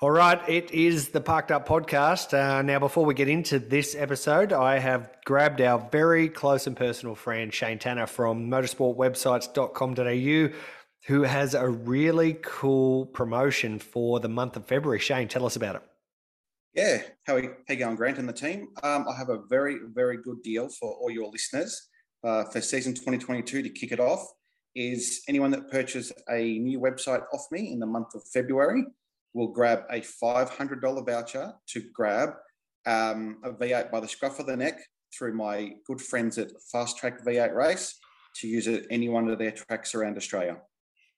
All right, it is the Parked Up podcast. Uh, now, before we get into this episode, I have grabbed our very close and personal friend Shane Tanner from motorsportwebsites.com.au, who has a really cool promotion for the month of February. Shane, tell us about it. Yeah, how are you, how you going, Grant and the team? Um, I have a very, very good deal for all your listeners uh, for season 2022 to kick it off. Is anyone that purchases a new website off me in the month of February will grab a $500 voucher to grab um, a V8 by the scruff of the neck through my good friends at Fast Track V8 Race to use it at any one of their tracks around Australia.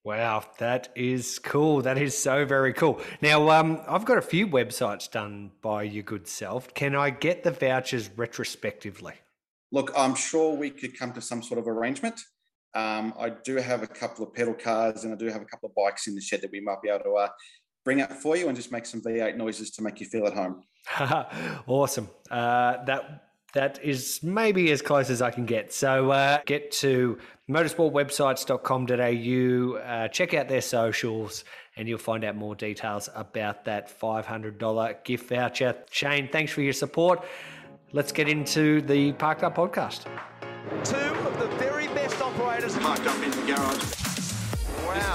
Wow, that is cool. That is so very cool. Now, um, I've got a few websites done by your good self. Can I get the vouchers retrospectively? Look, I'm sure we could come to some sort of arrangement. Um, I do have a couple of pedal cars and I do have a couple of bikes in the shed that we might be able to uh, bring up for you and just make some V8 noises to make you feel at home. awesome. Uh, that that is maybe as close as I can get. So uh, get to motorsportwebsites.com.au, uh, check out their socials, and you'll find out more details about that $500 gift voucher. Shane, thanks for your support. Let's get into the Parked Up podcast. Two of the very best operators parked up in the garage.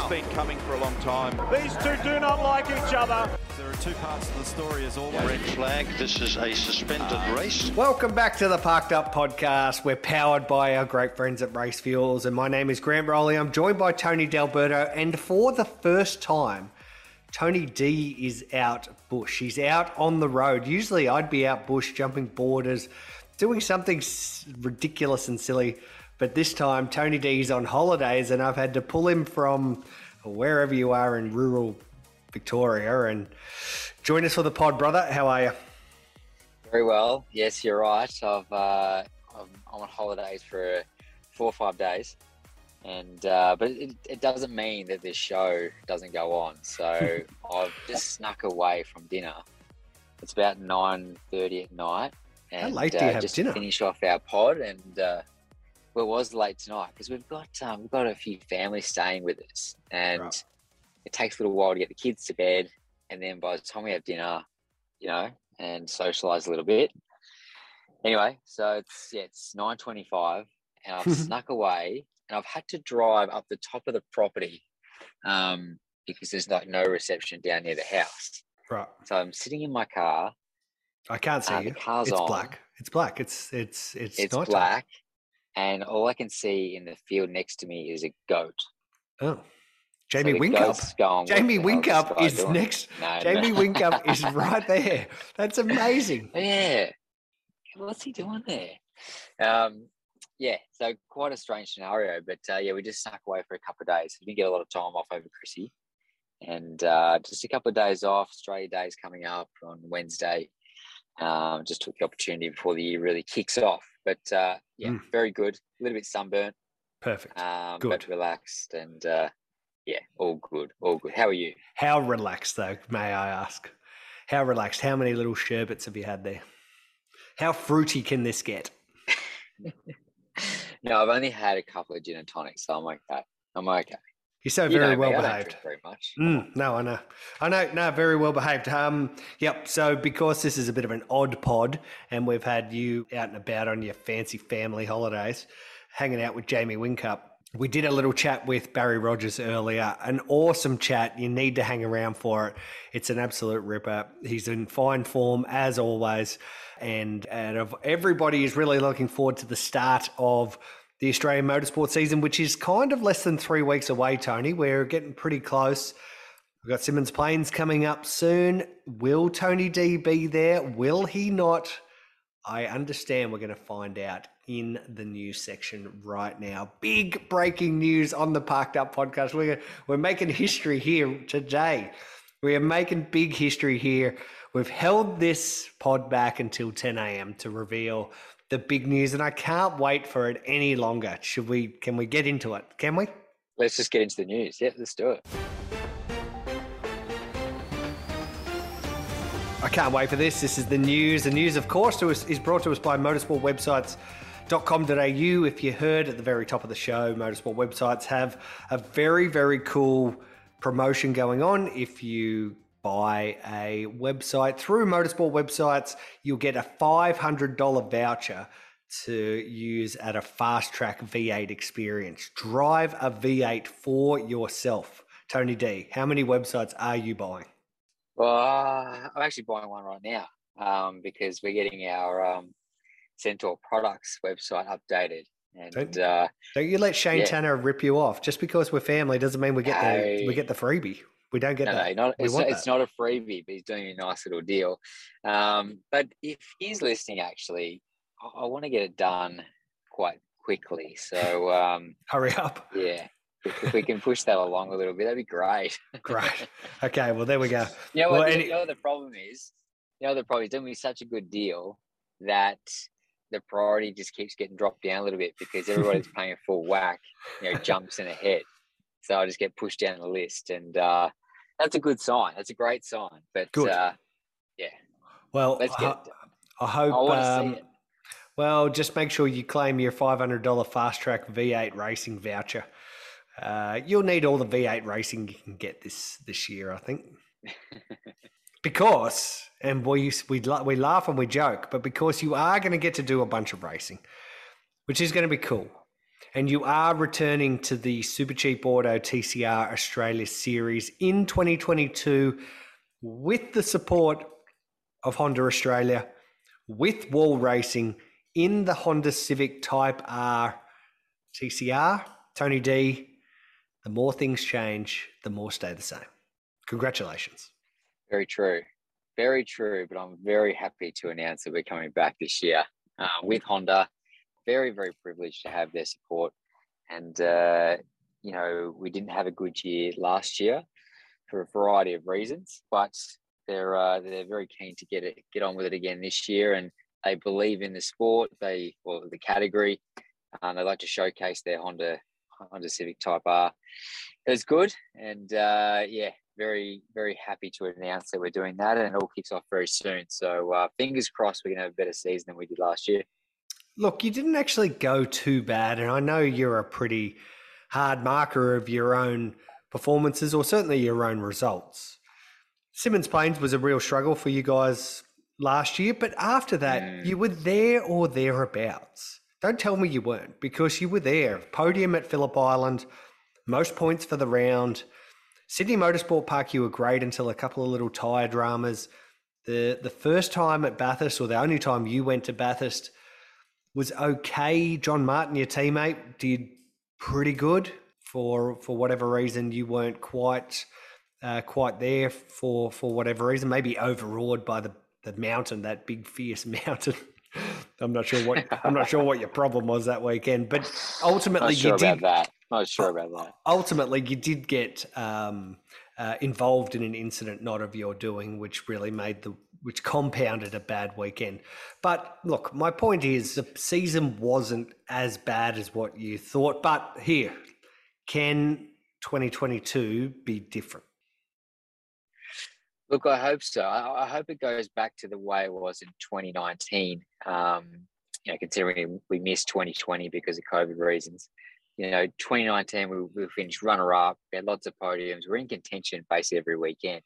Wow. This has been coming for a long time. These two do not like each other. There are two parts of the story as always. Red flag, this is a suspended uh, race. Welcome back to the Parked Up podcast. We're powered by our great friends at Race Fuels, and my name is Grant Rowley. I'm joined by Tony D'Alberto. and for the first time, Tony D is out bush. He's out on the road. Usually I'd be out bush jumping borders, doing something ridiculous and silly. But this time, Tony D is on holidays, and I've had to pull him from wherever you are in rural Victoria and join us for the pod, brother. How are you? Very well. Yes, you're right. I've uh, I'm on holidays for four or five days, and uh, but it, it doesn't mean that this show doesn't go on. So I've just snuck away from dinner. It's about nine thirty at night, and How late do you uh, have just dinner? finish off our pod and uh, well, it was late tonight because we've got um, we've got a few families staying with us, and right. it takes a little while to get the kids to bed, and then by the time we have dinner, you know, and socialize a little bit. Anyway, so it's yeah, it's nine twenty-five, and I've snuck away, and I've had to drive up the top of the property um, because there's like no reception down near the house. Right. So I'm sitting in my car. I can't see uh, you. The car's it's on. black. It's black. It's it's it's, it's black and all I can see in the field next to me is a goat. Oh. Jamie so. Going, Jamie Whincup is doing? next. No, Jamie no. Whincup is right there. That's amazing. Yeah. What's he doing there? Um, yeah, so quite a strange scenario, but uh, yeah, we just snuck away for a couple of days. We didn't get a lot of time off over Chrissy, and uh, just a couple of days off. Australia Day is coming up on Wednesday. Um, just took the opportunity before the year really kicks off. But uh, yeah, mm. very good. A little bit sunburnt. Perfect. Um, good. But relaxed and uh, yeah, all good. All good. How are you? How relaxed though, may I ask? How relaxed? How many little sherbets have you had there? How fruity can this get? no, I've only had a couple of gin and tonics, so I'm okay. I'm okay. You're so very you know well behaved. very much. Mm, no, I know. I know. No, very well behaved. Um, yep. So because this is a bit of an odd pod, and we've had you out and about on your fancy family holidays, hanging out with Jamie Whincup. We did a little chat with Barry Rogers earlier. An awesome chat. You need to hang around for it. It's an absolute ripper. He's in fine form as always, and and of everybody is really looking forward to the start of the Australian motorsport season, which is kind of less than three weeks away, Tony. We're getting pretty close. We've got Symmons Plains coming up soon. Will Tony D be there? Will he not? I understand we're going to find out in the news section right now. Big breaking news on the Parked Up podcast. We're, we're making history here today. We are making big history here. We've held this pod back until 10 a.m. to reveal the big news, and I can't wait for it any longer. Should we? Can we get into it? Can we? Let's just get into the news. Yeah, let's do it. I can't wait for this. This is the news. The news, of course, to us, is brought to us by motorsport motorsportwebsites.com.au. If you heard at the very top of the show, motorsport websites have a very, very cool promotion going on. If you buy a website through motorsport websites, you'll get a $500 voucher to use at a fast track V8 experience. Drive a V8 for yourself. Tony D, how many websites are you buying? Well, uh, I'm actually buying one right now um, because we're getting our um, Centaur Products website updated. And Don't- uh, Don't you let Shane Yeah. Tanner rip you off. Just because we're family doesn't mean we get the we get the freebie. We don't get no, that. no, not, it's, not, it's not a freebie, but he's doing a nice little deal. Um, but if he's listening, actually, I, I want to get it done quite quickly. So um, Hurry up. yeah, if, if we can push that along a little bit, that'd be great. Great. Okay, well there we go. You know Well, what? the- any- you know what the problem is? You know the problem is doing me such a good deal that the priority just keeps getting dropped down a little bit because everybody's paying a full whack, you know, jumps in ahead. So I just get pushed down the list, and uh, that's a good sign. That's a great sign. But Good. Uh, yeah, Well, let's get I. I hope. I um. Well, just make sure you claim your five hundred dollar fast track V8 racing voucher. Uh, you'll need all the V8 racing you can get this this year, I think. because, and we we we laugh and we joke, but because you are going to get to do a bunch of racing, which is going to be cool, and you are returning to the Super Cheap Auto TCR Australia Series in 2022 with the support of Honda Australia, with Wall Racing in the Honda Civic Type R TCR. Tony D, the more things change, the more stay the same. Congratulations. Very true. Very true. But I'm very happy to announce that we're coming back this year uh, with Honda. Very, very privileged to have their support. And, uh, you know, we didn't have a good year last year for a variety of reasons, but they're uh, they're very keen to get it get on with it again this year, and they believe in the sport, they or the category, and they like to showcase their Honda Honda Civic Type R. It was good, and uh, yeah, very very happy to announce that we're doing that, and it all kicks off very soon. So uh, fingers crossed, we're gonna have a better season than we did last year. Look, you didn't actually go too bad, and I know you're a pretty hard marker of your own performances or certainly your own results. Symmons Plains was a real struggle for you guys last year, but after that, Mm. you were there or thereabouts. Don't tell me you weren't because you were there. Podium at Phillip Island, most points for the round. Sydney Motorsport Park, you were great until a couple of little tyre dramas. The the first time at Bathurst, or the only time you went to Bathurst, was okay. John Martin, your teammate, did pretty good for for whatever reason. You weren't quite uh, quite there for for whatever reason. Maybe overawed by the the mountain, that big fierce mountain. I'm not sure what I'm not sure what your problem was that weekend, but ultimately Not sure you about did that. Not sure about that. ultimately you did get um, uh, involved in an incident not of your doing, which really made the which compounded a bad weekend. But look, my point is the season wasn't as bad as what you thought. But here, can 2022 be different? Look, I hope so. I, hope it goes back to the way it was in 2019. Um, you know, considering we missed 2020 because of COVID reasons. You know, 2019 we, we finished runner up. We had lots of podiums. We're in contention basically every weekend.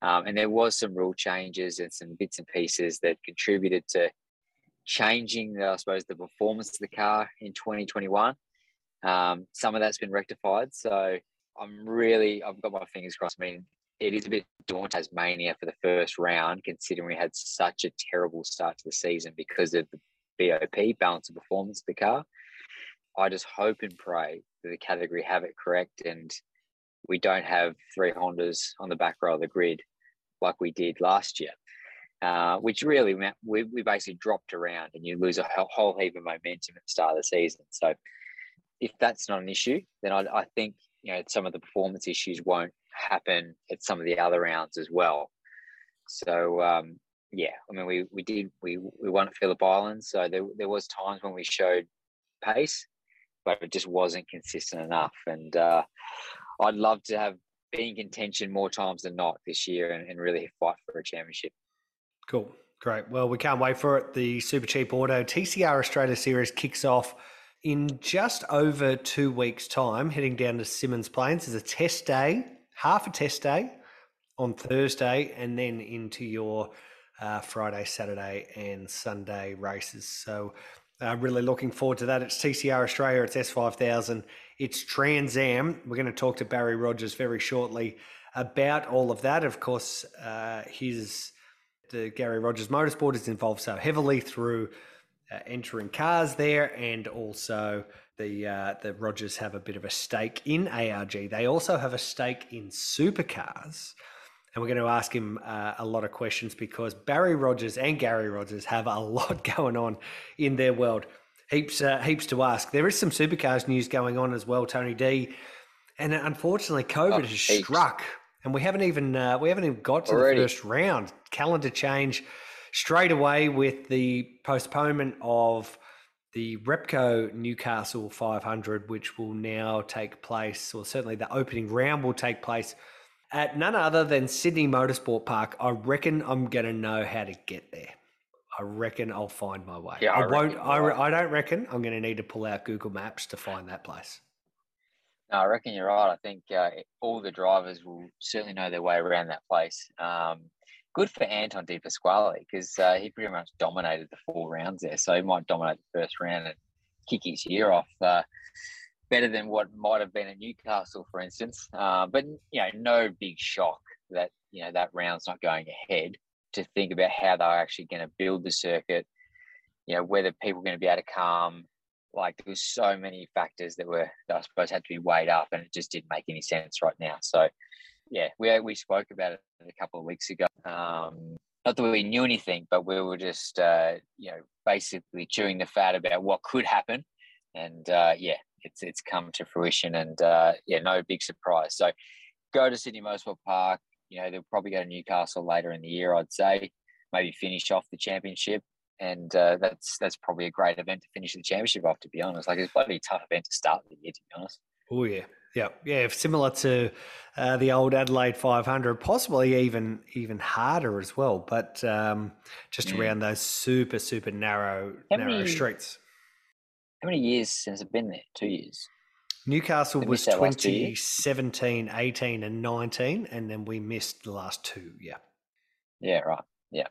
Um, and there was some rule changes and some bits and pieces that contributed to changing, I suppose, the performance of the car in 2021. Um, some of that's been rectified. So I'm really, I've got my fingers crossed. I mean, it is a bit daunting Tasmania for the first round, considering we had such a terrible start to the season because of the BOP balance of performance of the car. I just hope and pray that the category have it correct and we don't have three Hondas on the back row of the grid like we did last year, uh, which really meant we, we basically dropped around and you lose a whole, heap of momentum at the start of the season. So if that's not an issue, then I, I think you know some of the performance issues won't happen at some of the other rounds as well. So um, yeah, I mean we we did we we won at Phillip Island, so there there was times when we showed pace, but it just wasn't consistent enough. And uh, I'd love to have been in contention more times than not this year and, and really fight for a championship. Cool. Great. Well, we can't wait for it. The Super Cheap Auto TCR Australia Series kicks off in just over two weeks' time, heading down to Symmons Plains. There's a test day, half a test day on Thursday, and then into your uh, Friday, Saturday, and Sunday races. So, uh, really looking forward to that. It's TCR Australia, it's S5000, it's Trans Am. We're going to talk to Barry Rogers very shortly about all of that. Of course, uh, his the Garry Rogers Motorsport is involved so heavily through uh, entering cars there, and also the uh, the Rogers have a bit of a stake in ARG. They also have a stake in supercars, and we're going to ask him uh, a lot of questions because Barry Rogers and Gary Rogers have a lot going on in their world. Heaps uh, heaps to ask. There is some supercars news going on as well, Tony D. And unfortunately, COVID Oh, has heaps. struck, and we haven't even uh, we haven't even got to Already. the first round. Calendar change straight away with the postponement of the Repco Newcastle 500, which will now take place, or certainly the opening round will take place at none other than Sydney Motorsport Park. I reckon I'm going to know how to get there. I reckon I'll find my way. Yeah, I I, won't. I, you'll. I don't reckon I'm going to need to pull out Google Maps to find that place. No, I reckon you're right. I think uh, all the drivers will certainly know their way around that place. Um, good for Anton De Pasquale because uh, he pretty much dominated the four rounds there. So he might dominate the first round and kick his year off uh, better than what might have been at Newcastle, for instance. Uh, but you know, no big shock that you know that round's not going ahead. To think about how they're actually going to build the circuit, you know, whether people are going to be able to come, like there was so many factors that were that I suppose had to be weighed up, and it just didn't make any sense right now. So, yeah, we we spoke about it a couple of weeks ago. Um, not that we knew anything, but we were just uh, you know basically chewing the fat about what could happen, and uh, yeah, it's it's come to fruition, and uh, yeah, no big surprise. So, go to Sydney Motorsport Park. You know, they'll probably go to Newcastle later in the year. I'd say maybe finish off the championship and uh, that's that's probably a great event to finish the championship off. To be honest, like it's bloody a tough event to start the year. To be honest, Oh yeah, yeah, yeah. Similar to uh, the old Adelaide 500, possibly even even harder as well. But um, just Mm. around those super super narrow How narrow many- streets. how many years since I've been there? Two years. Newcastle was missed that last two years? 2017, 18, and 19, and then we missed the last two. Yeah, Yeah, right. there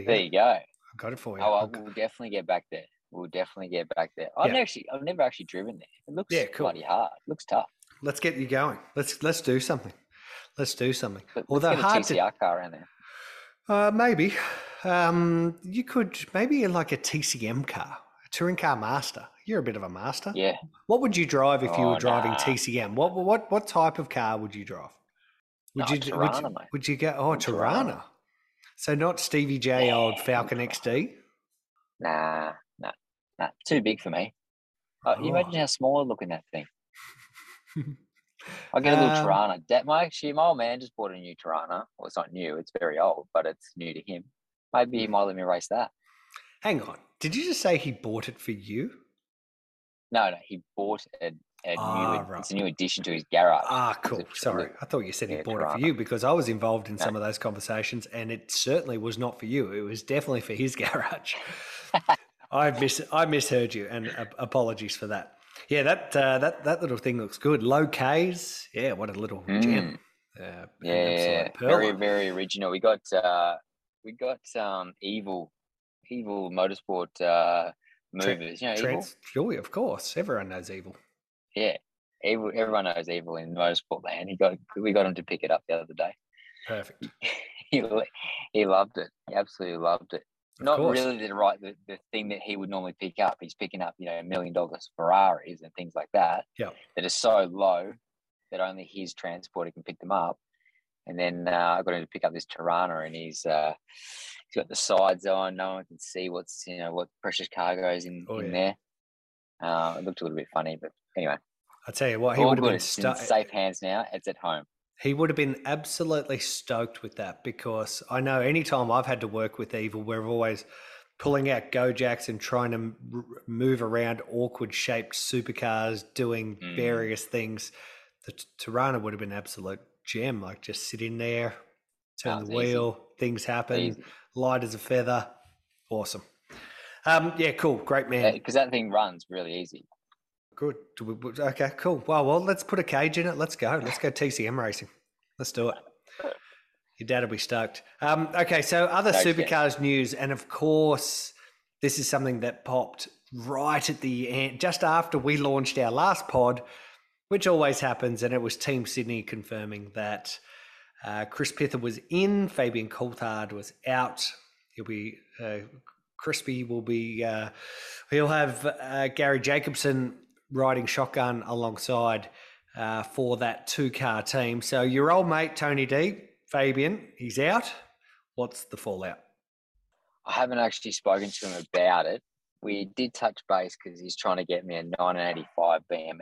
you There go. you go. I got it for you. Oh, well, we'll definitely get back there. We'll definitely get back there. I've Yeah. actually, I've never actually driven there. It looks Yeah, cool. bloody hard. It looks tough. Let's get you going. Let's let's do something. Let's do something. But Although let's get a hard to TCR car around there. Uh, maybe. Um, you could maybe like a TCM car, a touring car master. You're a bit of a master. Yeah. What would you drive if you Oh, were driving nah. TCM? What what what type of car would you drive? Would No, you would you, Torana, would you go oh Torana. Torana? So not Stevie J old Falcon XD. Nah, nah, nah. Too big for me. Uh, you Oh. imagine how small I look in that thing. I get a little Um, Torana. That my actually my old man just bought a new Torana. Well, it's not new; it's very old, but it's new to him. Maybe Hmm. he might let me race that. Hang on. Did you just say he bought it for you? No, no, he bought a, a Ah, new. right. It's a new addition to his garage. Ah, cool. Sorry. I thought you said he bought it for you because I was involved in No. some of those conversations and it certainly was not for you. It was definitely for his garage. I mis I misheard you and uh, apologies for that. Yeah, that uh, that that little thing looks good. Low K's. Yeah, what a little gem. Uh, Yeah, very very original. We got uh, we got um evil, evil motorsport uh Tra- You know, evil. Trans- Joy, of course. Everyone knows evil. Yeah, evil. Everyone knows evil in motorsport land. He got we got him to pick it up the other day. Perfect. he he loved it. He absolutely loved it. Of Not course. really the right the, the thing that he would normally pick up. He's picking up you know million dollars Ferraris and things like that. Yeah. That are so low that only his transporter can pick them up. And then uh, I got him to pick up this Torana, and he's uh, he's got the sides on. No one can see what's you know what precious cargo is in, Oh, in yeah. there. Uh, it looked a little bit funny, but anyway, I tell you what, he would have been It's in stu- safe hands now. It's at home. He would have been absolutely stoked with that because I know anytime I've had to work with Evil, we're always pulling out Go Jacks and trying to move around awkward shaped supercars, doing Mm. various things. The Torana would have been absolute gem. Like just sit in there, turn the easy. wheel, things happen, Easy. Light as a feather. Awesome. Um, yeah, cool, great man. Because that thing runs really easy. Good. Do we- we- Okay, cool. Well, well, let's put a cage in it. Let's go. Let's go TCM racing. Let's do it. Your dad will be stoked. Um, okay, so other Stoked, yeah. supercars news, and of course, this is something that popped right at the end, just after we launched our last pod, which always happens, and it was Team Sydney confirming that uh, Chris Pither was in, Fabian Coulthard was out. He'll be uh, Crispy will be. Uh, he'll have uh, Garry Jacobson riding shotgun alongside uh, for that two car team. So your old mate Tony D, Fabian, he's out. What's the fallout? I haven't actually spoken to him about it. We did touch base because he's trying to get me a 1985 BMX.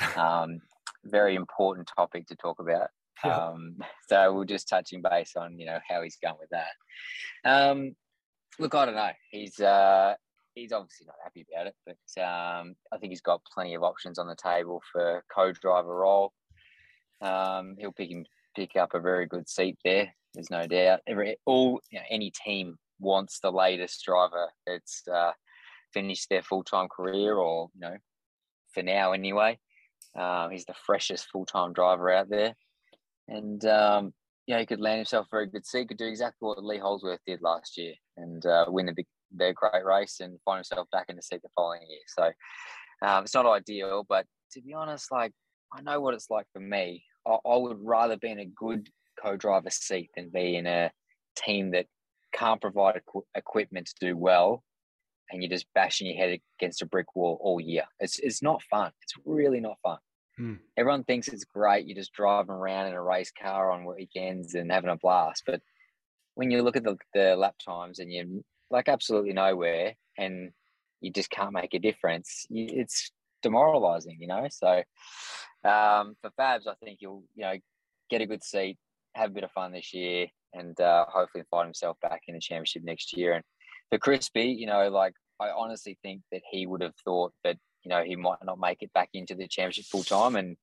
Um, very important topic to talk about. Um, so we're just touching base on you know how he's going with that. Um, look, I don't know. He's uh, he's obviously not happy about it, but um, I think he's got plenty of options on the table for co-driver role. Um, he'll pick him pick up a very good seat there. There's no doubt. Every all you know, any team wants the latest driver that's uh, finished their full time career, or you know, for now anyway. Um, he's the freshest full time driver out there, and um, yeah, he could land himself for a good seat. Could do exactly what Lee Holdsworth did last year and uh, win a big, their great race and find himself back in the seat the following year. So um, it's not ideal, but to be honest, like I know what it's like for me. I, I would rather be in a good co-driver seat than be in a team that can't provide equi- equipment to do well, and you're just bashing your head against a brick wall all year. It's it's not fun. It's really not fun. Hmm. Everyone thinks it's great. You're just driving around in a race car on weekends and having a blast, but when you look at the, the lap times and you're like absolutely nowhere and you just can't make a difference, it's demoralizing, you know. So um, for Fabs, I think he'll you know get a good seat, have a bit of fun this year, and uh, hopefully find himself back in the championship next year. And for Crispy, you know, like I honestly think that he would have thought that you know he might not make it back into the championship full time, and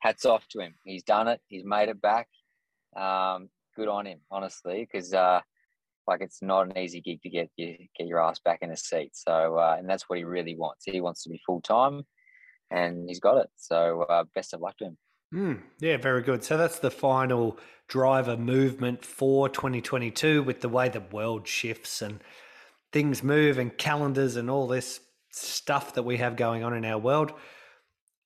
hats off to him. He's done it. He's made it back. Um, good on him, honestly, because uh, like it's not an easy gig to get you get your ass back in a seat. So uh, and that's what he really wants. He wants to be full time, and he's got it. So uh, best of luck to him. Mm, yeah, very good. So that's the final driver movement for 2022 with the way the world shifts and things move and calendars and all this stuff that we have going on in our world.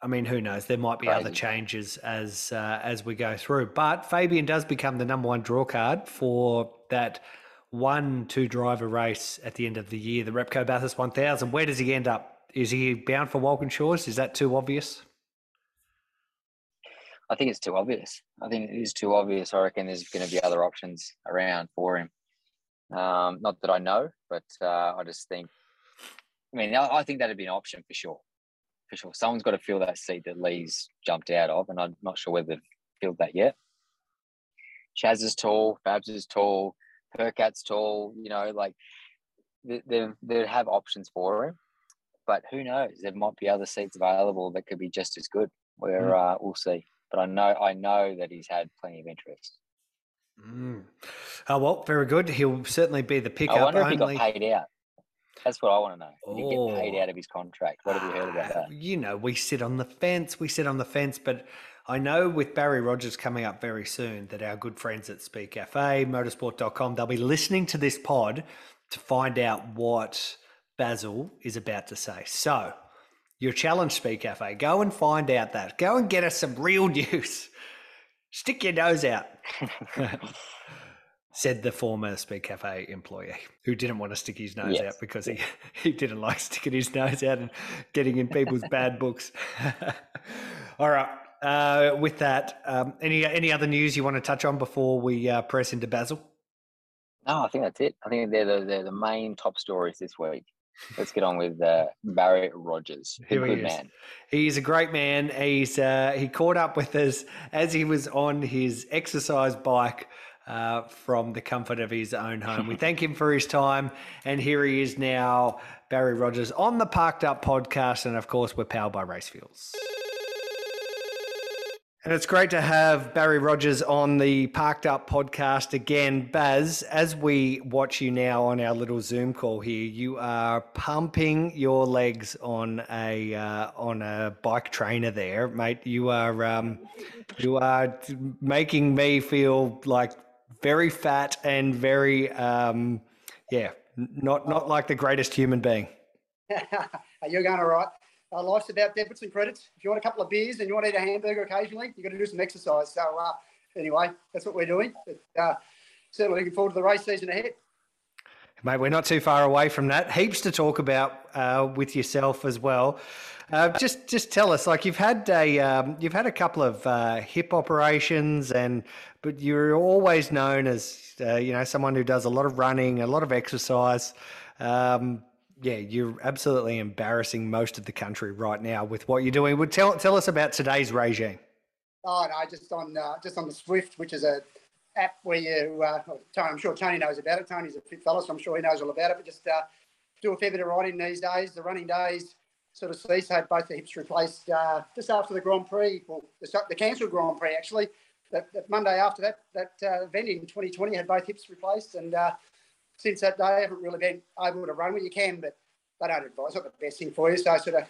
I mean, who knows? There might be other changes as uh, as we go through. But Fabian does become the number one draw card for that one two driver race at the end of the year, the Repco Bathurst 1000. Where does he end up? Is he bound for Walkinshaws? Is that too obvious? I think it's too obvious. I think it is too obvious. I reckon there's going to be other options around for him. Um, not that I know, but uh, I just think. I mean, I, I think that'd be an option for sure. For sure, someone's got to fill that seat that Lee's jumped out of, and I'm not sure whether they've filled that yet. Chaz is tall, Fabs is tall, Percat's tall. You know, like they they they have options for him, but who knows? There might be other seats available that could be just as good. Where uh, we'll see. But I know I know that he's had plenty of interest. Mm. Oh well, very good. He'll certainly be the pickup. I wonder if he got paid out. That's what I want to know. Did he get paid Oh. out of his contract? What have you heard about that? You know, we sit on the fence. We sit on the fence, but I know with Barry Rogers coming up very soon that our good friends at Speed Cafe, motorsport.com, they'll be listening to this pod to find out what Basil is about to say. So, your challenge, Speed Cafe, go and find out that. Go and get us some real news. Stick your nose out. Said the former Speed Cafe employee who didn't want to stick his nose Yes. out because he, he didn't like sticking his nose out and getting in people's bad books. All right. Uh, with that, um, any any other news you want to touch on before we uh, press into Basil? No, I think that's it. I think they're the, they're the main top stories this week. Let's get on with uh, Barry Rogers. Here he good is. man. He's a great man. He's uh, he caught up with us as he was on his exercise bike uh, from the comfort of his own home. We thank him for his time, and here he is now, Barry Rogers on the Parked Up podcast, and of course we're powered by Race Fuels. And it's great to have Barry Rogers on the Parked Up podcast again. Baz, as we watch you now on our little Zoom call here, you are pumping your legs on a uh, on a bike trainer there, mate. You are um, you are making me feel like very fat and very, um, yeah, not not like the greatest human being. You're going all right. Uh, life's about debits and credits. If you want a couple of beers and you want to eat a hamburger occasionally, you've got to do some exercise. So, uh, anyway, that's what we're doing. But, uh, certainly looking forward to the race season ahead. Mate, we're not too far away from that. Heaps to talk about uh, with yourself as well. Uh, just, just tell us. Like you've had a, um, you've had a couple of uh, hip operations, and but you're always known as, uh, you know, someone who does a lot of running, a lot of exercise. Um, yeah, you're absolutely embarrassing most of the country right now with what you're doing. Would tell tell us about today's regime. Oh no, just on uh, just on the Zwift, which is a app where you, uh, I'm sure Tony knows about it. Tony's a fit fellow, so I'm sure he knows all about it. But just do a fair bit of riding these days. The running days sort of ceased. Had both the hips replaced uh, just after the Grand Prix, well, the, the cancelled Grand Prix actually. That, that, Monday after that, that uh, event in 2020 had both hips replaced, and uh, since that day, I haven't really been able to run when you can, but they don't advise. Not the best thing for you. So I sort of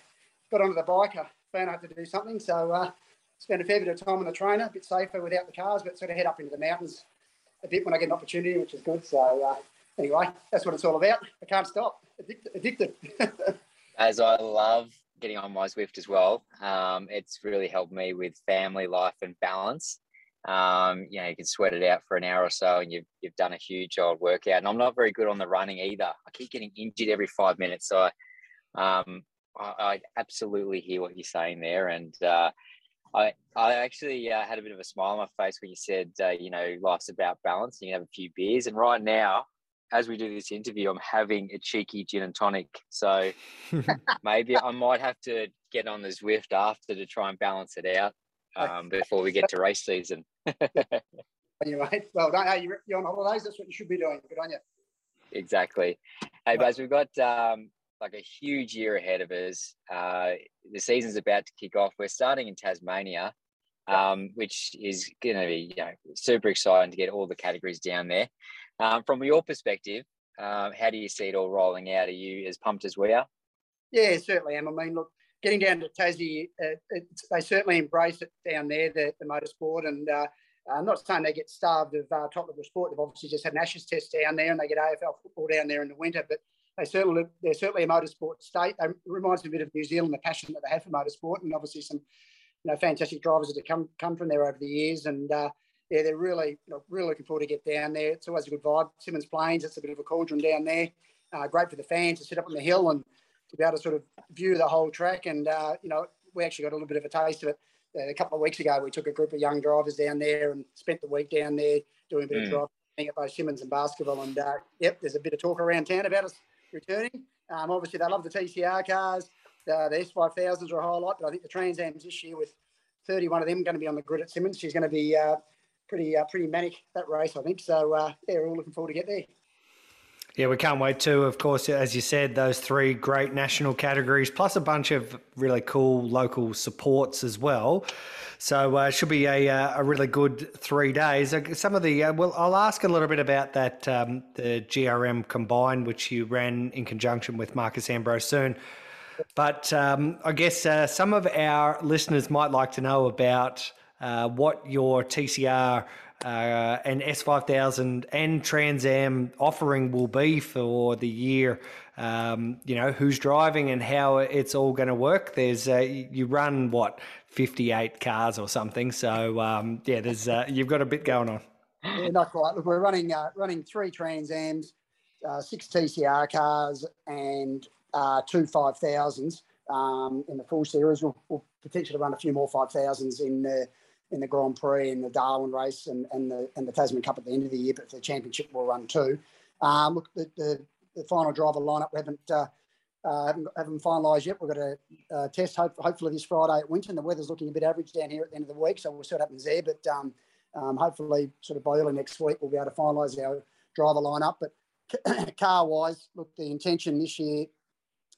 got onto the bike. I found I had to do something. So uh, spent a fair bit of time on the trainer, a bit safer without the cars, but sort of head up into the mountains a bit when I get an opportunity, which is good. So uh, anyway, that's what it's all about. I can't stop. Addicted. addicted. As I love getting on my Zwift as well, um, it's really helped me with family life and balance. Um, you know, you can sweat it out for an hour or so, and you've you've done a huge old workout. And I'm not very good on the running either. I keep getting injured every five minutes, so I, um, I, I absolutely hear what you're saying there, and uh, I I actually uh, had a bit of a smile on my face when you said, uh, you know, life's about balance. You can have a few beers, and right now, as we do this interview, I'm having a cheeky gin and tonic. So maybe I might have to get on the Zwift after to try and balance it out um, before we get to race season. anyway, well, you're on holidays. That's what you should be doing. Good on you. Exactly. Hey, Buzz, we've got um, like a huge year ahead of us. Uh, the season's about to kick off. We're starting in Tasmania, um, which is going to be you know, super exciting to get all the categories down there. Um, from your perspective, um, how do you see it all rolling out? Are you as pumped as we are? Yeah, certainly am. I mean, look, getting down to Tassie, uh, they certainly embrace it down there, the, the motorsport. And uh, I'm not saying they get starved of uh, top level sport. They've obviously just had an Ashes test down there and they get AFL football down there in the winter. But they certainly they're certainly a motorsport state. It reminds me a bit of New Zealand, the passion that they have for motorsport, and obviously some you know fantastic drivers that have come come from there over the years. And uh, yeah, they're really you know, really looking forward to get down there. It's always a good vibe. Symmons Plains, it's a bit of a cauldron down there. Uh, great for the fans to sit up on the hill and to be able to sort of view the whole track. And uh, you know, we actually got a little bit of a taste of it uh, a couple of weeks ago. We took a group of young drivers down there and spent the week down there doing a bit mm. of driving at both Symmons and Baskerville. And uh, yep, there's a bit of talk around town about us returning. Um, obviously, they love the TCR cars. Uh, the S5000s are a highlight, but I think the Trans Ams this year with 31 of them going to be on the grid at Symmons. She's going to be uh, pretty uh, pretty manic that race, I think. So uh, yeah, we're all looking forward to get there. Yeah, we can't wait to. Of course, as you said, those three great national categories, plus a bunch of really cool local supports as well. So uh, should be a, uh, a really good three days. Uh, some of the uh, well, I'll ask a little bit about that um, the GRM combined, which you ran in conjunction with Marcos Ambrose soon. But um, I guess uh, some of our listeners might like to know about uh, what your TCR uh, and S5000 and Trans Am offering will be for the year. Um, you know, who's driving and how it's all going to work. There's, uh, you run what, 58 cars or something. So, um, yeah, there's, uh, you've got a bit going on. Yeah, not quite. Look, we're running, uh, running three Trans Ams, uh, six TCR cars, and two 5000s um, in the full series. We'll, we'll, potentially run a few more 5000s in the in the Grand Prix and the Darwin race and, and the and the Tasman Cup at the end of the year, but the championship we'll run two. Um, look, the, the, the, final driver lineup we haven't uh, uh, haven't, haven't finalised yet. We've got a uh, test hope, hopefully this Friday at Winton. The weather's looking a bit average down here at the end of the week, so we'll see what happens there. But um, um, hopefully, sort of by early next week, we'll be able to finalise our driver lineup. But car wise, look, the intention this year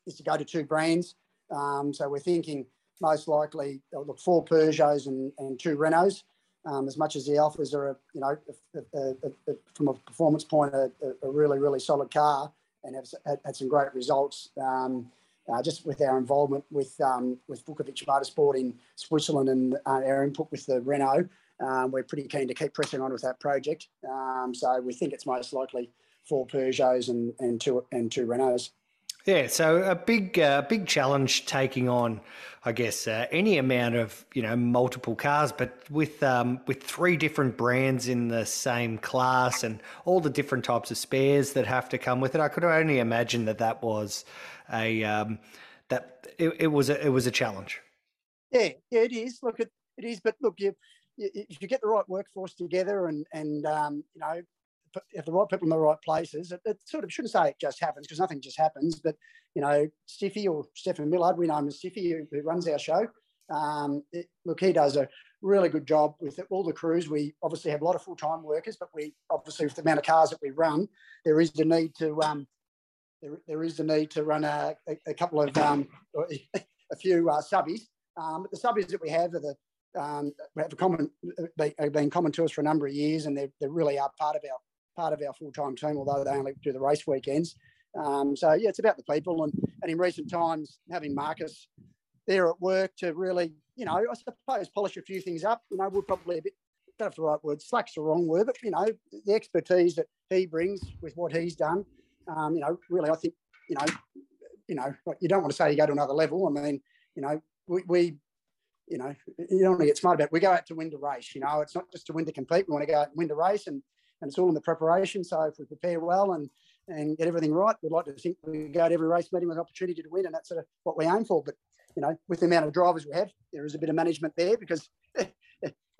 is to go to two brands. Um, so we're thinking most likely look four Peugeots and, and two Renaults. Um, as much as the Alphas are, a, you know, a, a, from a performance point, a, really, really solid car and have had, had some great results. Um, uh, just with our involvement with um, with Vukovic Motorsport in Switzerland and uh, our input with the Renault, um, we're pretty keen to keep pressing on with that project. Um, so we think it's most likely four Peugeots and, and two and two Renaults. Yeah, so a big, uh, big challenge taking on, I guess, uh, any amount of you know multiple cars, but with um, with three different brands in the same class and all the different types of spares that have to come with it. I could only imagine that that was a um, that it, it was a it was a challenge. Yeah, yeah, it is. Look, it, it is. But look, you, you, if you get the right workforce together and and um, you know if the right people in the right places, it, it sort of shouldn't say it just happens because nothing just happens. But you know, Stiffy or Stephen Millard, we know him as Stiffy, who, who runs our show. Um, it, look, he does a really good job with all the crews. We obviously have a lot of full time workers, but we obviously with the amount of cars that we run, there is the need to um, there, there is the need to run a, a, a couple of um, a few uh, subbies. Um, but the subbies that we have are the um, have a common have been common to us for a number of years, and they they really are part of our part of our full time team, although they only do the race weekends. Um, so yeah, it's about the people, and and in recent times having Marcos there at work to really, you know, I suppose polish a few things up. You know, we're probably a bit don't have the right word, slack's the wrong word, but you know, the expertise that he brings with what he's done, um, you know, really, I think, you know, you know, you don't want to say you go to another level. I mean, you know, we, we you know, you don't want to get smart about it. We go out to win the race, you know, it's not just to win to compete. We want to go out and win the race and and it's all in the preparation. So if we prepare well and and get everything right, we'd like to think we go to every race meeting with an opportunity to win, and that's sort of what we aim for. But you know, with the amount of drivers we have, there is a bit of management there because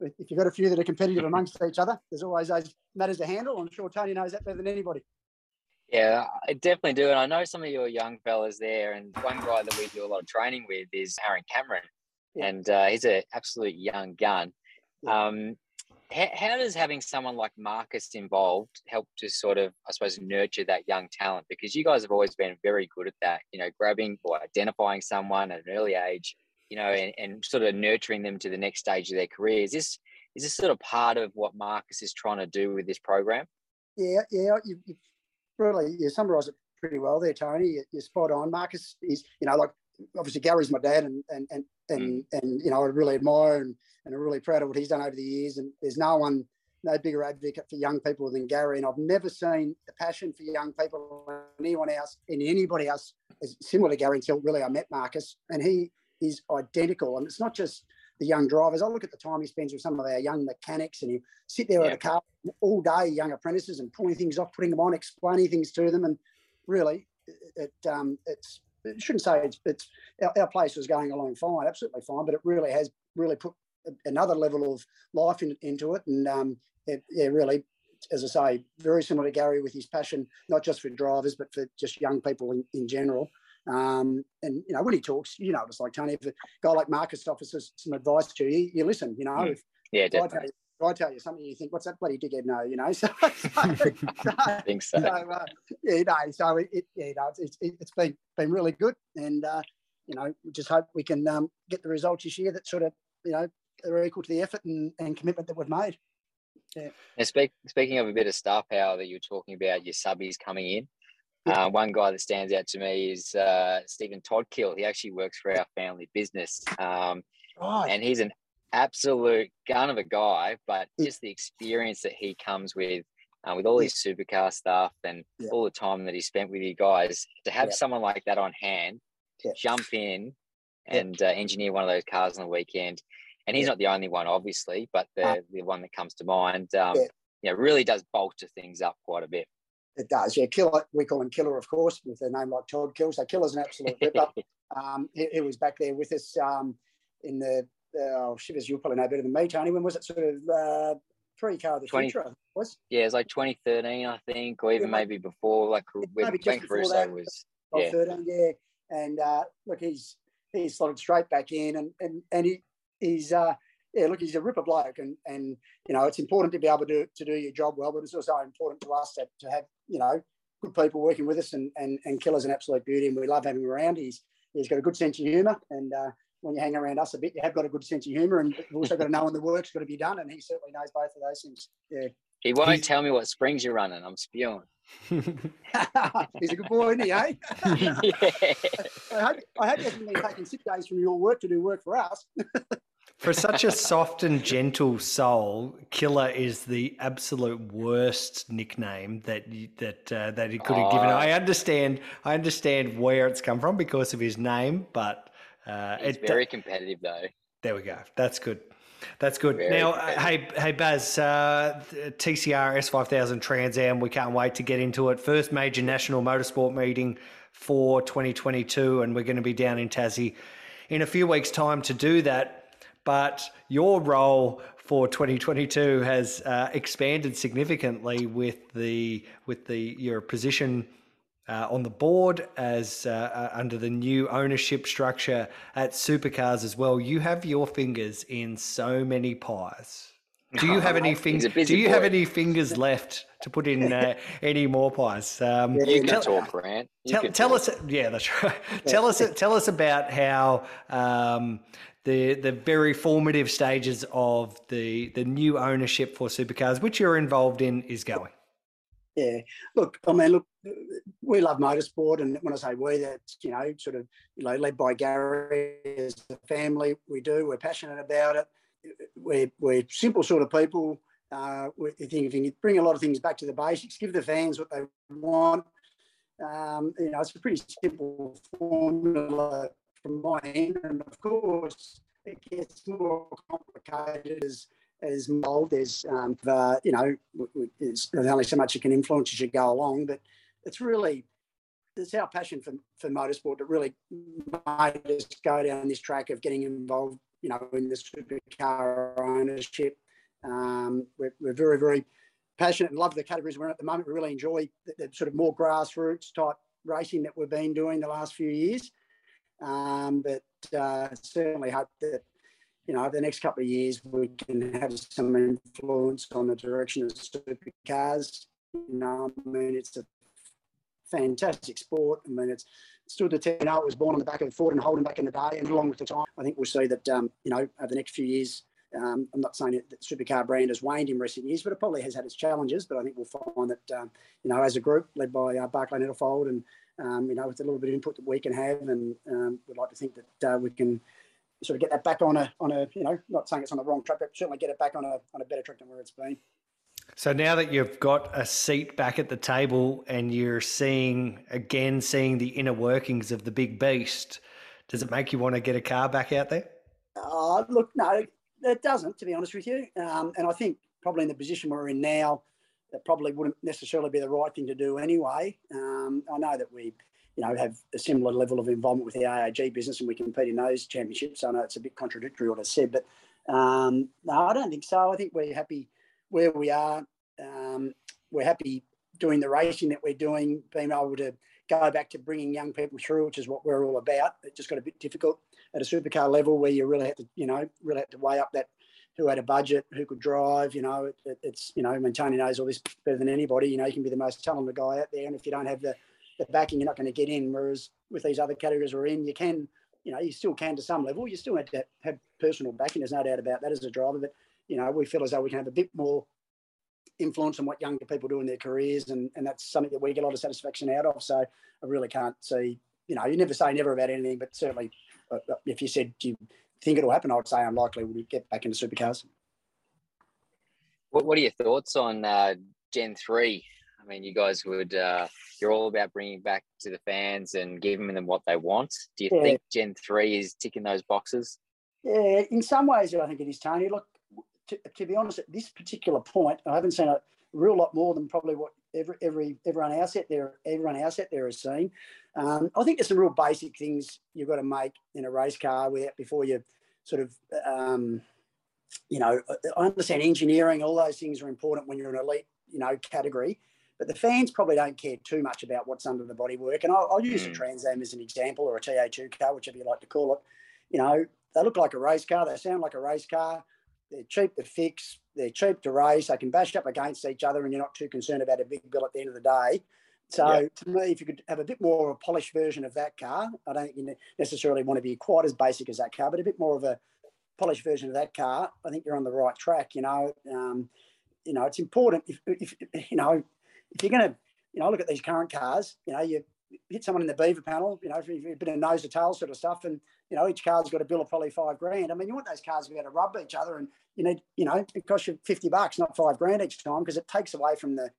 if you've got a few that are competitive amongst each other, there's always those matters to handle. I'm sure Tony knows that better than anybody. Yeah, I definitely do. And I know some of your young fellas there. And one guy that we do a lot of training with is Aaron Cameron. Yeah. And uh, he's an absolute young gun. Yeah. Um, how, how, does having someone like Marcos involved help to sort of, I suppose, nurture that young talent? Because you guys have always been very good at that, you know, grabbing or identifying someone at an early age, you know, and, and sort of nurturing them to the next stage of their career. Is this is this sort of part of what Marcos is trying to do with this program? Yeah, yeah, you, you really you summarise it pretty well there, Tony. You're spot on. Marcos is, you know, like obviously Gary's my dad, and and and and, mm. and you know I really admire and and I'm really proud of what he's done over the years. And there's no one, no bigger advocate for young people than Gary. And I've never seen the passion for young people in anyone else, in anybody else, is similar to Gary until really I met Marcos. And he is identical. And it's not just the young drivers. I look at the time he spends with some of our young mechanics, and he sit there yeah. at a car all day, young apprentices, and pulling things off, putting them on, explaining things to them. And really, it, um, it's shouldn't say it's, it's our, our, place was going along fine, absolutely fine, but it really has really put another level of life in, into it. And um, it, yeah, really, as I say, very similar to Gary with his passion, not just for drivers, but for just young people in, in general. Um, and you know, when he talks, you know, it's like Tony. If a guy like Marcos offers some advice to you, you listen. You know, mm. if, yeah, definitely. I tell you something, you think, "What's that bloody dickhead know?" You know, so, so, so I think so. so uh, yeah, you know, so it, it yeah, you know, it's, it, has been been really good, and uh, you know, we just hope we can um, get the results this year that sort of you know are equal to the effort and, and commitment that we've made. Yeah. And speak, speaking of a bit of star power that you're talking about, your subbies coming in. Yeah. Uh, one guy that stands out to me is uh, Stephen Toddkill. He actually works for our family business, um, and he's an absolute gun of a guy. But just the experience that he comes with, uh, with all his supercar stuff and yeah. all the time that he spent with you guys, to have someone like that on hand, jump in and uh, engineer one of those cars on the weekend and he's not the only one, obviously, but the, uh, the one that comes to mind, um, yeah. yeah, really does bolster things up quite a bit. It does, yeah. Killer, we call him Killer, of course, with a name like Todd Kill. So Killer's an absolute ripper. um, he, he, was back there with us um, in the, oh, shivers, you'll probably know better than me, Tony. When was it sort of uh, pre-car of the 20, future, was? Yeah, it was like 2013, I think, or even yeah, maybe before, like when Ben Caruso was. Yeah. 13, yeah. And uh, look, he's he's slotted straight back in, and and and he he's uh, yeah, look, he's a ripper bloke, and and you know it's important to be able to to do your job well, but it's also important to us to, to have you know good people working with us, and and and Killer's an absolute beauty, and we love having him around. He's he's got a good sense of humour, and uh, when you hang around us a bit, you have got a good sense of humour, and you've also got to know when the work's got to be done, and he certainly knows both of those things. Yeah. He won't He's... tell me what springs you're running. I'm spewing. He's a good boy, isn't he, eh? yeah. I hope, I hope he hasn't been taking sick days from your work to do work for us. for such a soft and gentle soul, Killer is the absolute worst nickname that that uh, that he could have oh. given. I understand, I understand where it's come from because of his name, but uh, it's very competitive though. There we go. That's good. That's good. Very now, uh, hey, hey, Baz, uh, TCR S5000 Trans Am. We can't wait to get into it. First major national motorsport meeting for 2022, and we're going to be down in Tassie in a few weeks' time to do that. But your role for 2022 has uh, expanded significantly with the with the your position uh, on the board as uh, uh, under the new ownership structure at Supercars as well. You have your fingers in so many pies. Do you have any fingers? Do you boy. have any fingers left to put in uh, any more pies? Um, you can tell, talk, Grant. tell, tell us, yeah, that's right. tell us, tell us about how um, the the very formative stages of the the new ownership for supercars, which you're involved in, is going. Yeah, look, I mean, look, we love motorsport, and when I say we, that's you know, sort of, you know, led by Garry as a family. We do. We're passionate about it. We're we're simple sort of people. Uh, we think if you bring a lot of things back to the basics, give the fans what they want. Um, you know, it's a pretty simple formula from my end, and of course, it gets more complicated as as mold. There's, um, uh, you know, there's only so much you can influence as you go along, but it's really, it's our passion for, for motorsport that really made us go down this track of getting involved, you know, in the supercar ownership. Um, we're, we're very, very passionate and love the categories we're in at the moment. We really enjoy the, the, sort of more grassroots type racing that we've been doing the last few years. Um, but uh, certainly hope that you know, over the next couple of years, we can have some influence on the direction of supercars. You know, I mean, it's a fantastic sport. I mean, it's stood the test. You know, it was born on the back of Ford and Holden back in the day, and along with the time, I think we'll see that, um, you know, over the next few years, um, I'm not saying that the supercar brand has waned in recent years, but it probably has had its challenges. But I think we'll find that, um, you know, as a group led by uh, Barclay Nettlefold and, um, you know, with a little bit of input that we can have, and um, we'd like to think that uh, we can sort of get that back on a on a you know not saying it's on the wrong track, but certainly get it back on a on a better track than where it's been. So now that you've got a seat back at the table and you're seeing again seeing the inner workings of the big beast, does it make you want to get a car back out there? Uh, look, no, it doesn't. To be honest with you, um, and I think probably in the position we're in now, that probably wouldn't necessarily be the right thing to do anyway. Um, I know that we you know, have a similar level of involvement with the ARG business and we compete in those championships. I know it's a bit contradictory what I said, but um, no, I don't think so. I think we're happy where we are. Um, we're happy doing the racing that we're doing, being able to go back to bringing young people through, which is what we're all about. It just got a bit difficult at a supercar level where you really have to, you know, really have to weigh up that who had a budget, who could drive. You know, it, it, it's you know, I Tony knows all this better than anybody. You know, you can be the most talented guy out there, and if you don't have the the backing, you're not going to get in. Whereas with these other categories we're in, you can, you know, you still can to some level. You still have to have personal backing. There's no doubt about that as a driver. But you know, we feel as though we can have a bit more influence on what younger people do in their careers, and and that's something that we get a lot of satisfaction out of. So I really can't see. You know, you never say never about anything, but certainly, uh, uh if you said do you think it'll happen, I would say unlikely we'll get back into supercars. What What are your thoughts on uh, Gen three? I mean, you guys would uh, you're all about bringing back to the fans and giving them what they want. Do you yeah. think Gen three is ticking those boxes? Yeah, in some ways, I think it is, Tony. Look, to, to be honest, at this particular point, I haven't seen a real lot more than probably what every every everyone else out there everyone else out there has seen. Um, I think there's some real basic things you've got to make in a race car where before you sort of um, you know I understand engineering all those things are important when you're an elite you know category but the fans probably don't care too much about what's under the bodywork. And I'll, I'll use mm. a Trans Am as an example or a TA2 car, whichever you like to call it. You know, they look like a race car. They sound like a race car. They're cheap to fix. They're cheap to race. They can bash up against each other, and you're not too concerned about a big bill at the end of the day. So yep. to me, if you could have a bit more of a polished version of that car, I don't think you necessarily want to be quite as basic as that car, but a bit more of a polished version of that car, I think you're on the right track. You know, um, you know, it's important if, if you know if you're going to you know look at these current cars, you know, you hit someone in the beaver panel, you know, a bit of nose to tail sort of stuff, and you know each car's got a bill of probably five grand. I mean, you want those cars to be able to rub each other, and you need you know it costs you fifty bucks, not five grand each time, because it takes away from the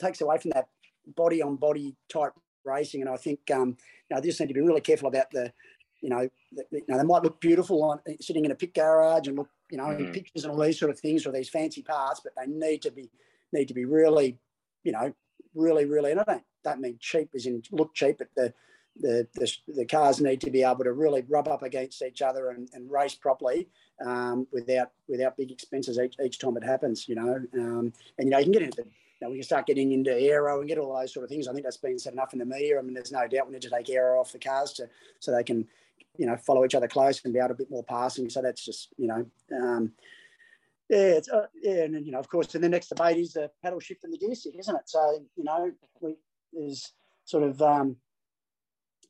takes away from that body on body type racing. And I think um, you know they just need to be really careful about the you know, the, you know, they might look beautiful on sitting in a pit garage and look, you know, mm. in pictures and all these sort of things or these fancy parts, but they need to be need to be really, you know, really, really. And I don't don't mean cheap as in look cheap, but the the, the, the cars need to be able to really rub up against each other and, and race properly um, without without big expenses each, each time it happens, you know. Um, and you know, you can get into you know, we can start getting into aero and get all those sort of things. I think that's been said enough in the media. I mean, there's no doubt we need to take aero off the cars to so they can, you know, follow each other close and be able to a bit more passing. So that's just, you know, um, yeah, it's, uh, yeah, and then, you know, of course, and the next debate is the paddle shift and the gear stick, isn't it? So, you know, we is sort of, um,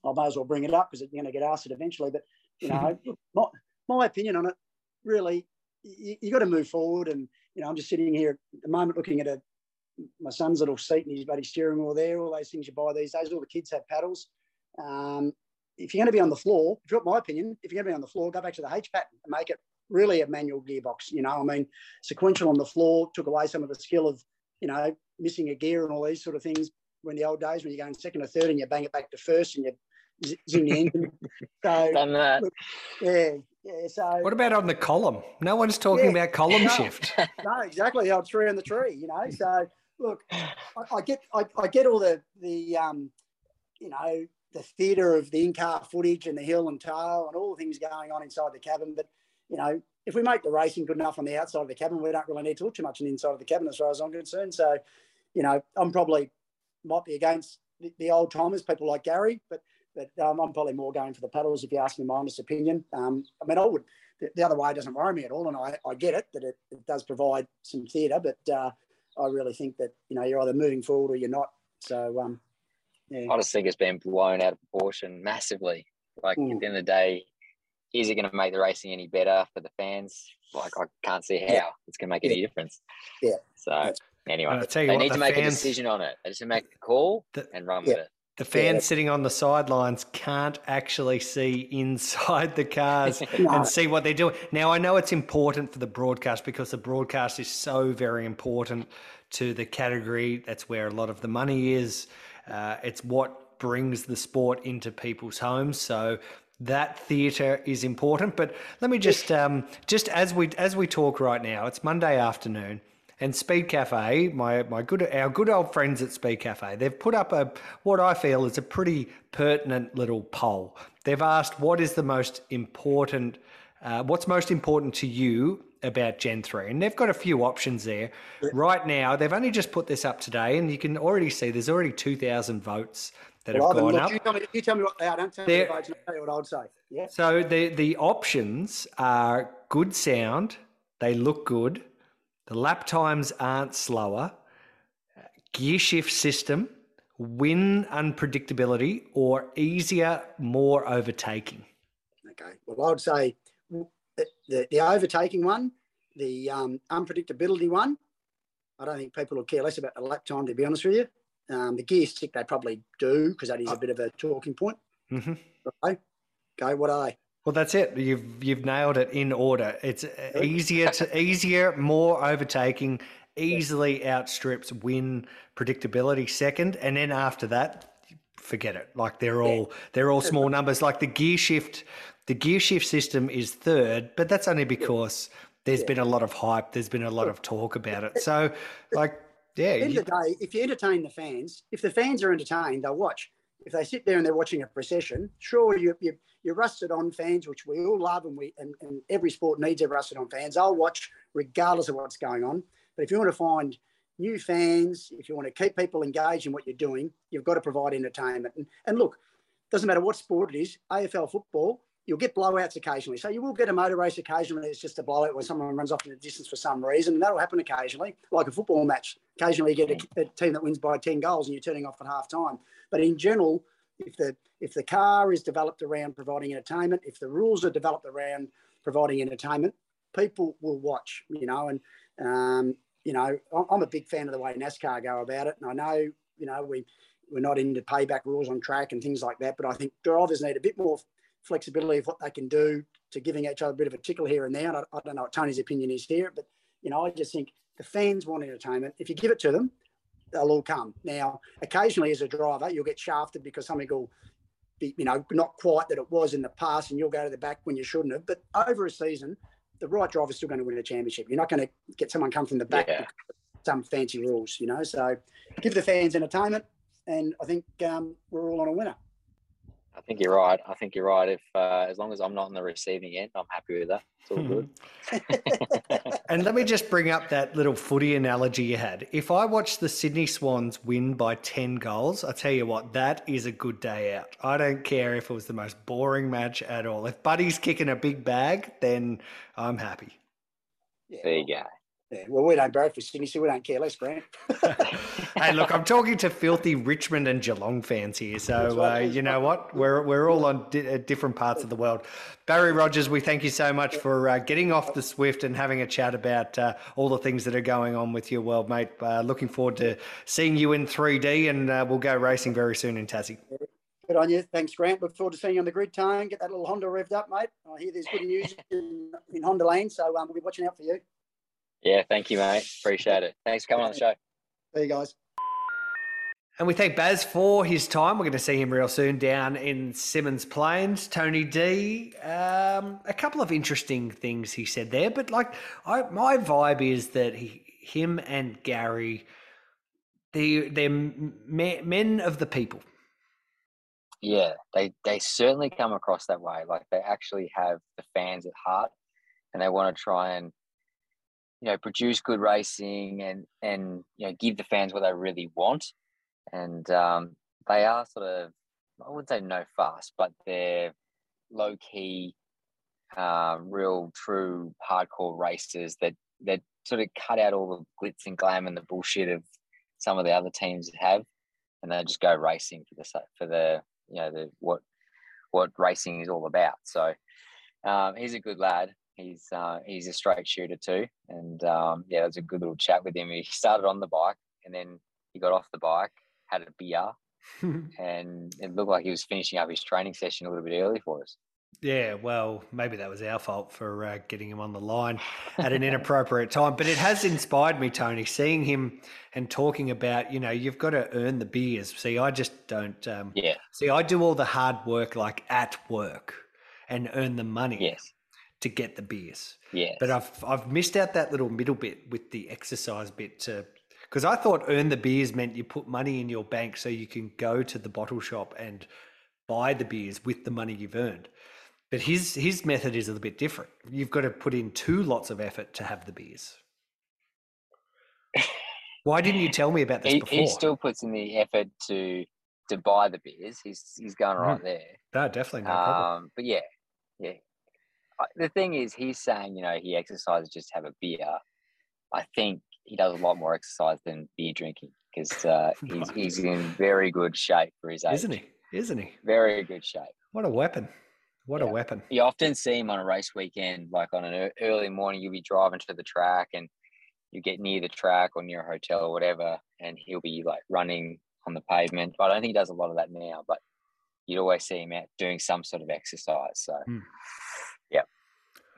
I may as well bring it up because you're going to get asked it eventually. But you know, my, my opinion on it, really, you, you got to move forward. And you know, I'm just sitting here at the moment looking at a my son's little seat and his buddy steering wheel there. All those things you buy these days. All the kids have paddles. Um, if you're going to be on the floor, if you want my opinion, if you're going to be on the floor, go back to the H pattern and make it really a manual gearbox. You know, I mean, sequential on the floor took away some of the skill of, you know, missing a gear and all these sort of things. When the old days, when you're going second or third and you bang it back to first and you zing the engine. So, Done that. Yeah, yeah. So, what about on the column? No one's talking yeah, about column no, shift. No, exactly. The old tree on the tree. You know, so look, I, I get, I, I, get all the the um, you know, the theatre of the in-car footage and the hill and tail and all the things going on inside the cabin, but you know, if we make the racing good enough on the outside of the cabin, we don't really need to look too much on the inside of the cabin, as far as I'm concerned. So, you know, I'm probably might be against the, the old timers, people like Garry, but but um, I'm probably more going for the paddles if you ask me my honest opinion. Um, I mean, I would the, the, other way doesn't worry me at all, and I, I get it that it, it does provide some theatre, but uh, I really think that you know you're either moving forward or you're not. So um, yeah. I just think it's been blown out of proportion massively. Like mm. at the end of the day, is it going to make the racing any better for the fans? Like I can't see how yeah. it's going to make yeah. any difference. Yeah. So anyway, they what, need the to make fans, a decision on it. They just make a call the, and run with it. The fans yeah. sitting on the sidelines can't actually see inside the cars no. and see what they're doing. Now, I know it's important for the broadcast because the broadcast is so very important to the category. That's where a lot of the money is. Uh, it's what brings the sport into people's homes. So that theatre is important. But let me just, um, just as we as we talk right now, it's Monday afternoon. And Speed Cafe, my, my good our good old friends at Speed Cafe, they've put up a what I feel is a pretty pertinent little poll. They've asked what is the most important, uh, what's most important to you about Gen 3. And they've got a few options there. Right now, they've only just put this up today, and you can already see there's already 2,000 votes that well, have gone look, up. You tell, me, you tell me what they are. Don't tell They're, me tell you what I'd say. Yeah. So the, the options are good sound, they look good, the lap times aren't slower. Gear shift system, win unpredictability, or easier, more overtaking. Okay. Well, I would say the, the overtaking one, the um, unpredictability one. I don't think people will care less about the lap time, to be honest with you. Um, the gear stick, they probably do because that is a bit of a talking point. Mm-hmm. Okay. Go, what are they? Well, that's it. You've you've nailed it in order. It's easier to easier, more overtaking, easily outstrips win predictability second, and then after that, forget it. Like they're all they're all small numbers. Like the gear shift, the gear shift system is third, but that's only because there's been a lot of hype. There's been a lot of talk about it. So, like, yeah. At the end you, of the day, if you entertain the fans, if the fans are entertained, they'll watch if they sit there and they're watching a procession, sure, you, you, you're rusted on fans, which we all love, and we and, and every sport needs a rusted on fans. I'll watch regardless of what's going on. But if you want to find new fans, if you want to keep people engaged in what you're doing, you've got to provide entertainment. And, and look, doesn't matter what sport it is, AFL football, you'll get blowouts occasionally. So you will get a motor race occasionally. It's just a blowout where someone runs off in the distance for some reason. And that'll happen occasionally, like a football match. Occasionally you get a, a team that wins by 10 goals and you're turning off at half time. But in general, if the if the car is developed around providing entertainment, if the rules are developed around providing entertainment, people will watch. You know, and um, you know, I'm a big fan of the way NASCAR go about it, and I know, you know, we we're not into payback rules on track and things like that, but I think drivers need a bit more flexibility of what they can do to giving each other a bit of a tickle here and there. And I, I don't know what Tony's opinion is here, but you know, I just think the fans want entertainment. If you give it to them, they'll all come. Now, occasionally as a driver, you'll get shafted because something will be, you know, not quite that it was in the past, and you'll go to the back when you shouldn't have. But over a season, the right driver's still going to win a championship. You're not going to get someone come from the back Yeah. some fancy rules, you know. So give the fans entertainment, and I think um, we're all on a winner. I think you're right. I think you're right. If uh, as long as I'm not on the receiving end, I'm happy with that. It's all good. And let me just bring up that little footy analogy you had. If I watch the Sydney Swans win by 10 goals, I tell you what, that is a good day out. I don't care if it was the most boring match at all. If Buddy's kicking a big bag, then I'm happy. Yeah, There you go. Yeah, well, we don't vote for Sydney, so we don't care less, Grant. hey, look, I'm talking to filthy Richmond and Geelong fans here. So, uh, you know what? We're, we're all on di- uh, different parts of the world. Barry Rogers, we thank you so much for uh, getting off the Swift and having a chat about uh, all the things that are going on with your world, mate. Uh, looking forward to seeing you in 3D, and uh, we'll go racing very soon in Tassie. Good on you. Thanks, Grant. Look forward to seeing you on the grid, Tone. Get that little Honda revved up, mate. I hear there's good news in, in Honda Lane, so um, we'll be watching out for you. Yeah, thank you, mate. Appreciate it. Thanks for coming on the show. See you guys. And we thank Baz for his time. We're going to see him real soon down in Symmons Plains. Tony D, um, a couple of interesting things he said there, but like I, my vibe is that he, him and Garry, they they're me- men of the people. Yeah, they they certainly come across that way. Like they actually have the fans at heart, and they want to try and you know produce good racing and and you know give the fans what they really want. And um, they are sort of I wouldn't say no fast but they're low key, uh, real true hardcore racers that that sort of cut out all the glitz and glam and the bullshit of some of the other teams have, and they just go racing for the for the you know the what what racing is all about. So um, he's a good lad. He's uh, he's a straight shooter too, and um, yeah, it was a good little chat with him. He started on the bike, and then he got off the bike, had a beer, and it looked like he was finishing up his training session a little bit early for us. Yeah, well, maybe that was our fault for uh, getting him on the line at an inappropriate time. But it has inspired me, Tony, seeing him and talking about, you know, you've got to earn the beers. See, I just don't. Um, Yeah. See, I do all the hard work like at work and earn the money Yes. To get the beers. Yeah. But I've I've missed out that little middle bit with the exercise bit to because I thought earn the beers meant you put money in your bank so you can go to the bottle shop and buy the beers with the money you've earned. But his his method is a little bit different. You've got to put in two lots of effort to have the beers. Why didn't you tell me about this he, before? he still puts in the effort to to buy the beers. He's he's going right there. no, definitely no problem. Um, but yeah, yeah. The thing is, he's saying you know he exercises just to have a beer. I think he does a lot more exercise than beer drinking because uh, he's he's in very good shape for his age. Isn't he? Isn't he? Very good shape. What a weapon. What a weapon. You often see him on a race weekend, like on an early morning. You'll be driving to the track and you get near the track or near a hotel or whatever, and he'll be like running on the pavement. I don't think he does a lot of that now, but you'd always see him out doing some sort of exercise. So, Hmm.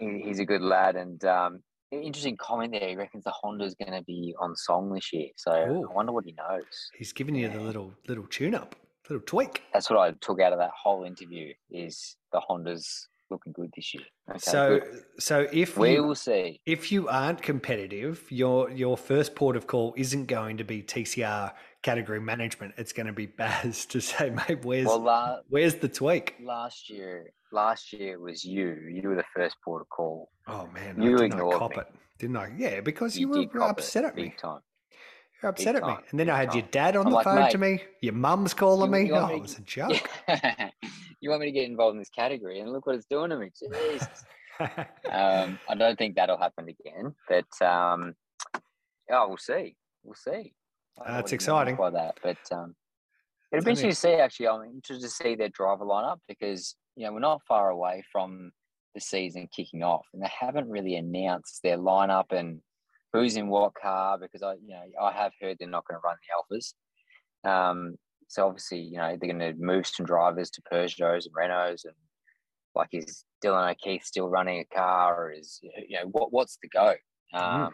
He, he's a good lad. And um, interesting comment there. He reckons the Honda's going to be on song this year. So Ooh. I wonder what he knows. He's giving you the little little tune up, little tweak. That's what I took out of that whole interview. Is the Honda's looking good this year? Okay, so good. so if we you, will see. if you aren't competitive, your your first port of call isn't going to be TCR category management. It's going to be Baz to say, mate, where's Well, la- where's the tweak? last year, last year it was you. You were the first port of call. Oh man, You I ignored cop me. it, didn't I? Yeah, because you, did were upset at me. big time. You're upset at me. time, And then I big had your dad on I'm the like, phone to me. Your mum's calling you- me. you oh, me it was a joke. you want me to get involved in this category, and look what it's doing to me. Um, I don't think that'll happen again, but um, yeah, we'll see. We'll see. That's what he means exciting. By that, but um, it'll be interesting to see. Actually, I'm interested to see their driver lineup because you know we're not far away from the season kicking off, and they haven't really announced their lineup and who's in what car because I, you know, I have heard they're not going to run the Alphas. Um, so obviously, you know, they're going to move some drivers to Peugeots and Renaults, and like is Dylan O'Keeffe still running a car, or is you know what what's the go um, mm.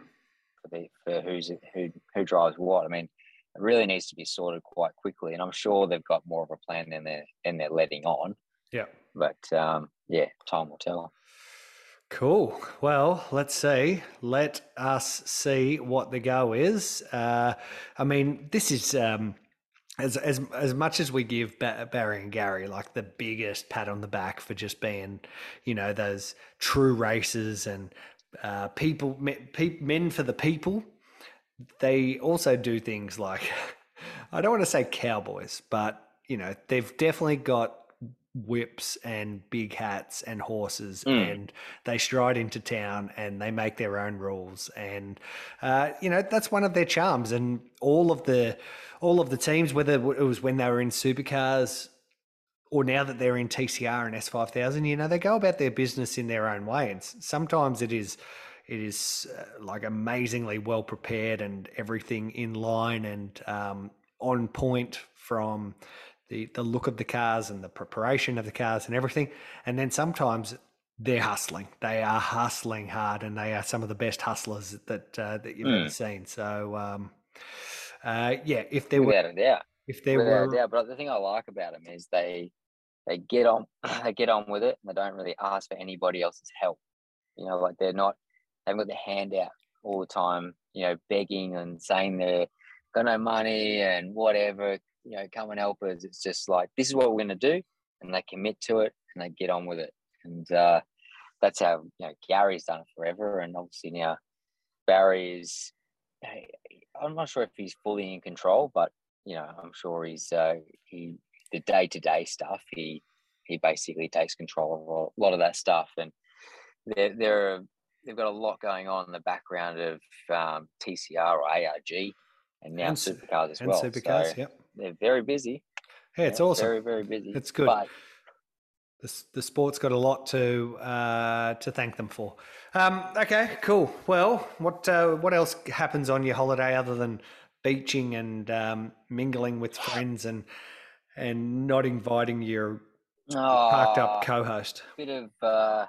for the for who's who who drives what? I mean, it really needs to be sorted quite quickly, and I'm sure they've got more of a plan than they're than they're letting on. Yeah, but um, yeah, time will tell. Cool. Well, let's see. Let us see what the go is. Uh, I mean, this is um, as as as much as we give Barry and Garry like the biggest pat on the back for just being, you know, those true racers and uh, people men for the people. They also do things like I don't want to say cowboys, but you know, they've definitely got whips and big hats and horses mm. and they stride into town and they make their own rules. And uh, you know that's one of their charms. And all of the all of the teams whether it was when they were in supercars or now that they're in TCR and S5000 you know they go about their business in their own way. And sometimes it is it is uh, like amazingly well prepared and everything in line and um, on point from the the look of the cars and the preparation of the cars and everything. And then sometimes they're hustling. They are hustling hard, and they are some of the best hustlers that uh, that you've mm. ever seen. So, um, uh, yeah, if there without were, a doubt, if there without were. But the thing I like about them is they they get on they get on with it, and they don't really ask for anybody else's help. You know, like they're not they haven't got their hand out all the time. You know, begging and saying they're got no money and whatever you know, come and help us. It's just like, this is what we're going to do. And they commit to it and they get on with it. And uh, that's how, you know, Garry's done it forever. And obviously now Barry is, I'm not sure if he's fully in control, but, you know, I'm sure he's, uh, he, the day to day stuff, he, he basically takes control of a lot of that stuff. And they're, they're, they've got a lot going on in the background of um, TCR or ARG and now and, supercars as and well. Supercars, so, yep they're very busy. Hey, it's awesome. Very, very busy. It's good. But, the, the sport's got a lot to uh, to thank them for. Um, okay, cool. Well, what uh, what else happens on your holiday other than beaching and um, mingling with friends and and not inviting your oh, parked up co-host? Bit of uh,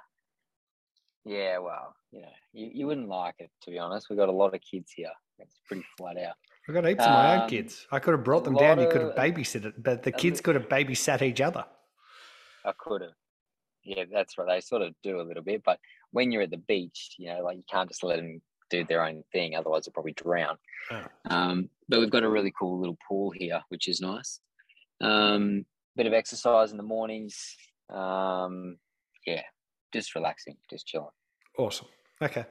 yeah. Well, you know, you, you wouldn't like it to be honest. We've got a lot of kids here. It's pretty flat out. I got heaps um, of my own um, kids. I could have brought them down. You could have babysat it, but the kids could have babysat each other. I could have. Yeah, that's right. They sort of do a little bit, but when you're at the beach, you know, like you can't just let them do their own thing, otherwise they'll probably drown. Oh. Um, but we've got a really cool little pool here, which is nice. Um, bit of exercise in the mornings. Um, yeah, just relaxing, just chilling. Awesome. Okay.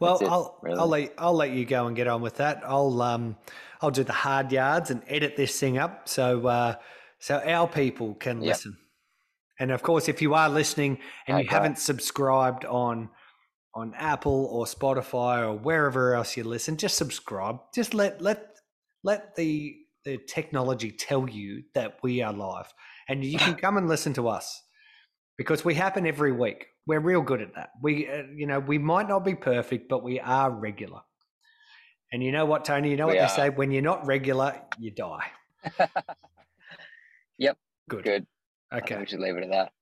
Well, it, I'll really. I'll let I'll let you go and get on with that. I'll um I'll do the hard yards and edit this thing up so uh, so our people can yep. listen. And of course, if you are listening and okay. you haven't subscribed on on Apple or Spotify or wherever else you listen, just subscribe. Just let let let the the technology tell you that we are live, and you can come and listen to us because we happen every week. We're real good at that. We, uh, you know, we might not be perfect, but we are regular. And you know what, Tony? You know we what are. they say: when you're not regular, you die. yep. Good. Good. Okay. We should leave it at that.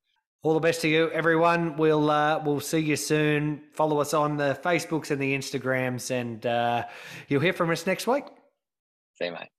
All the best to you, everyone. We'll uh, we'll see you soon. Follow us on the Facebooks and the Instagrams, and uh, you'll hear from us next week. See you, mate.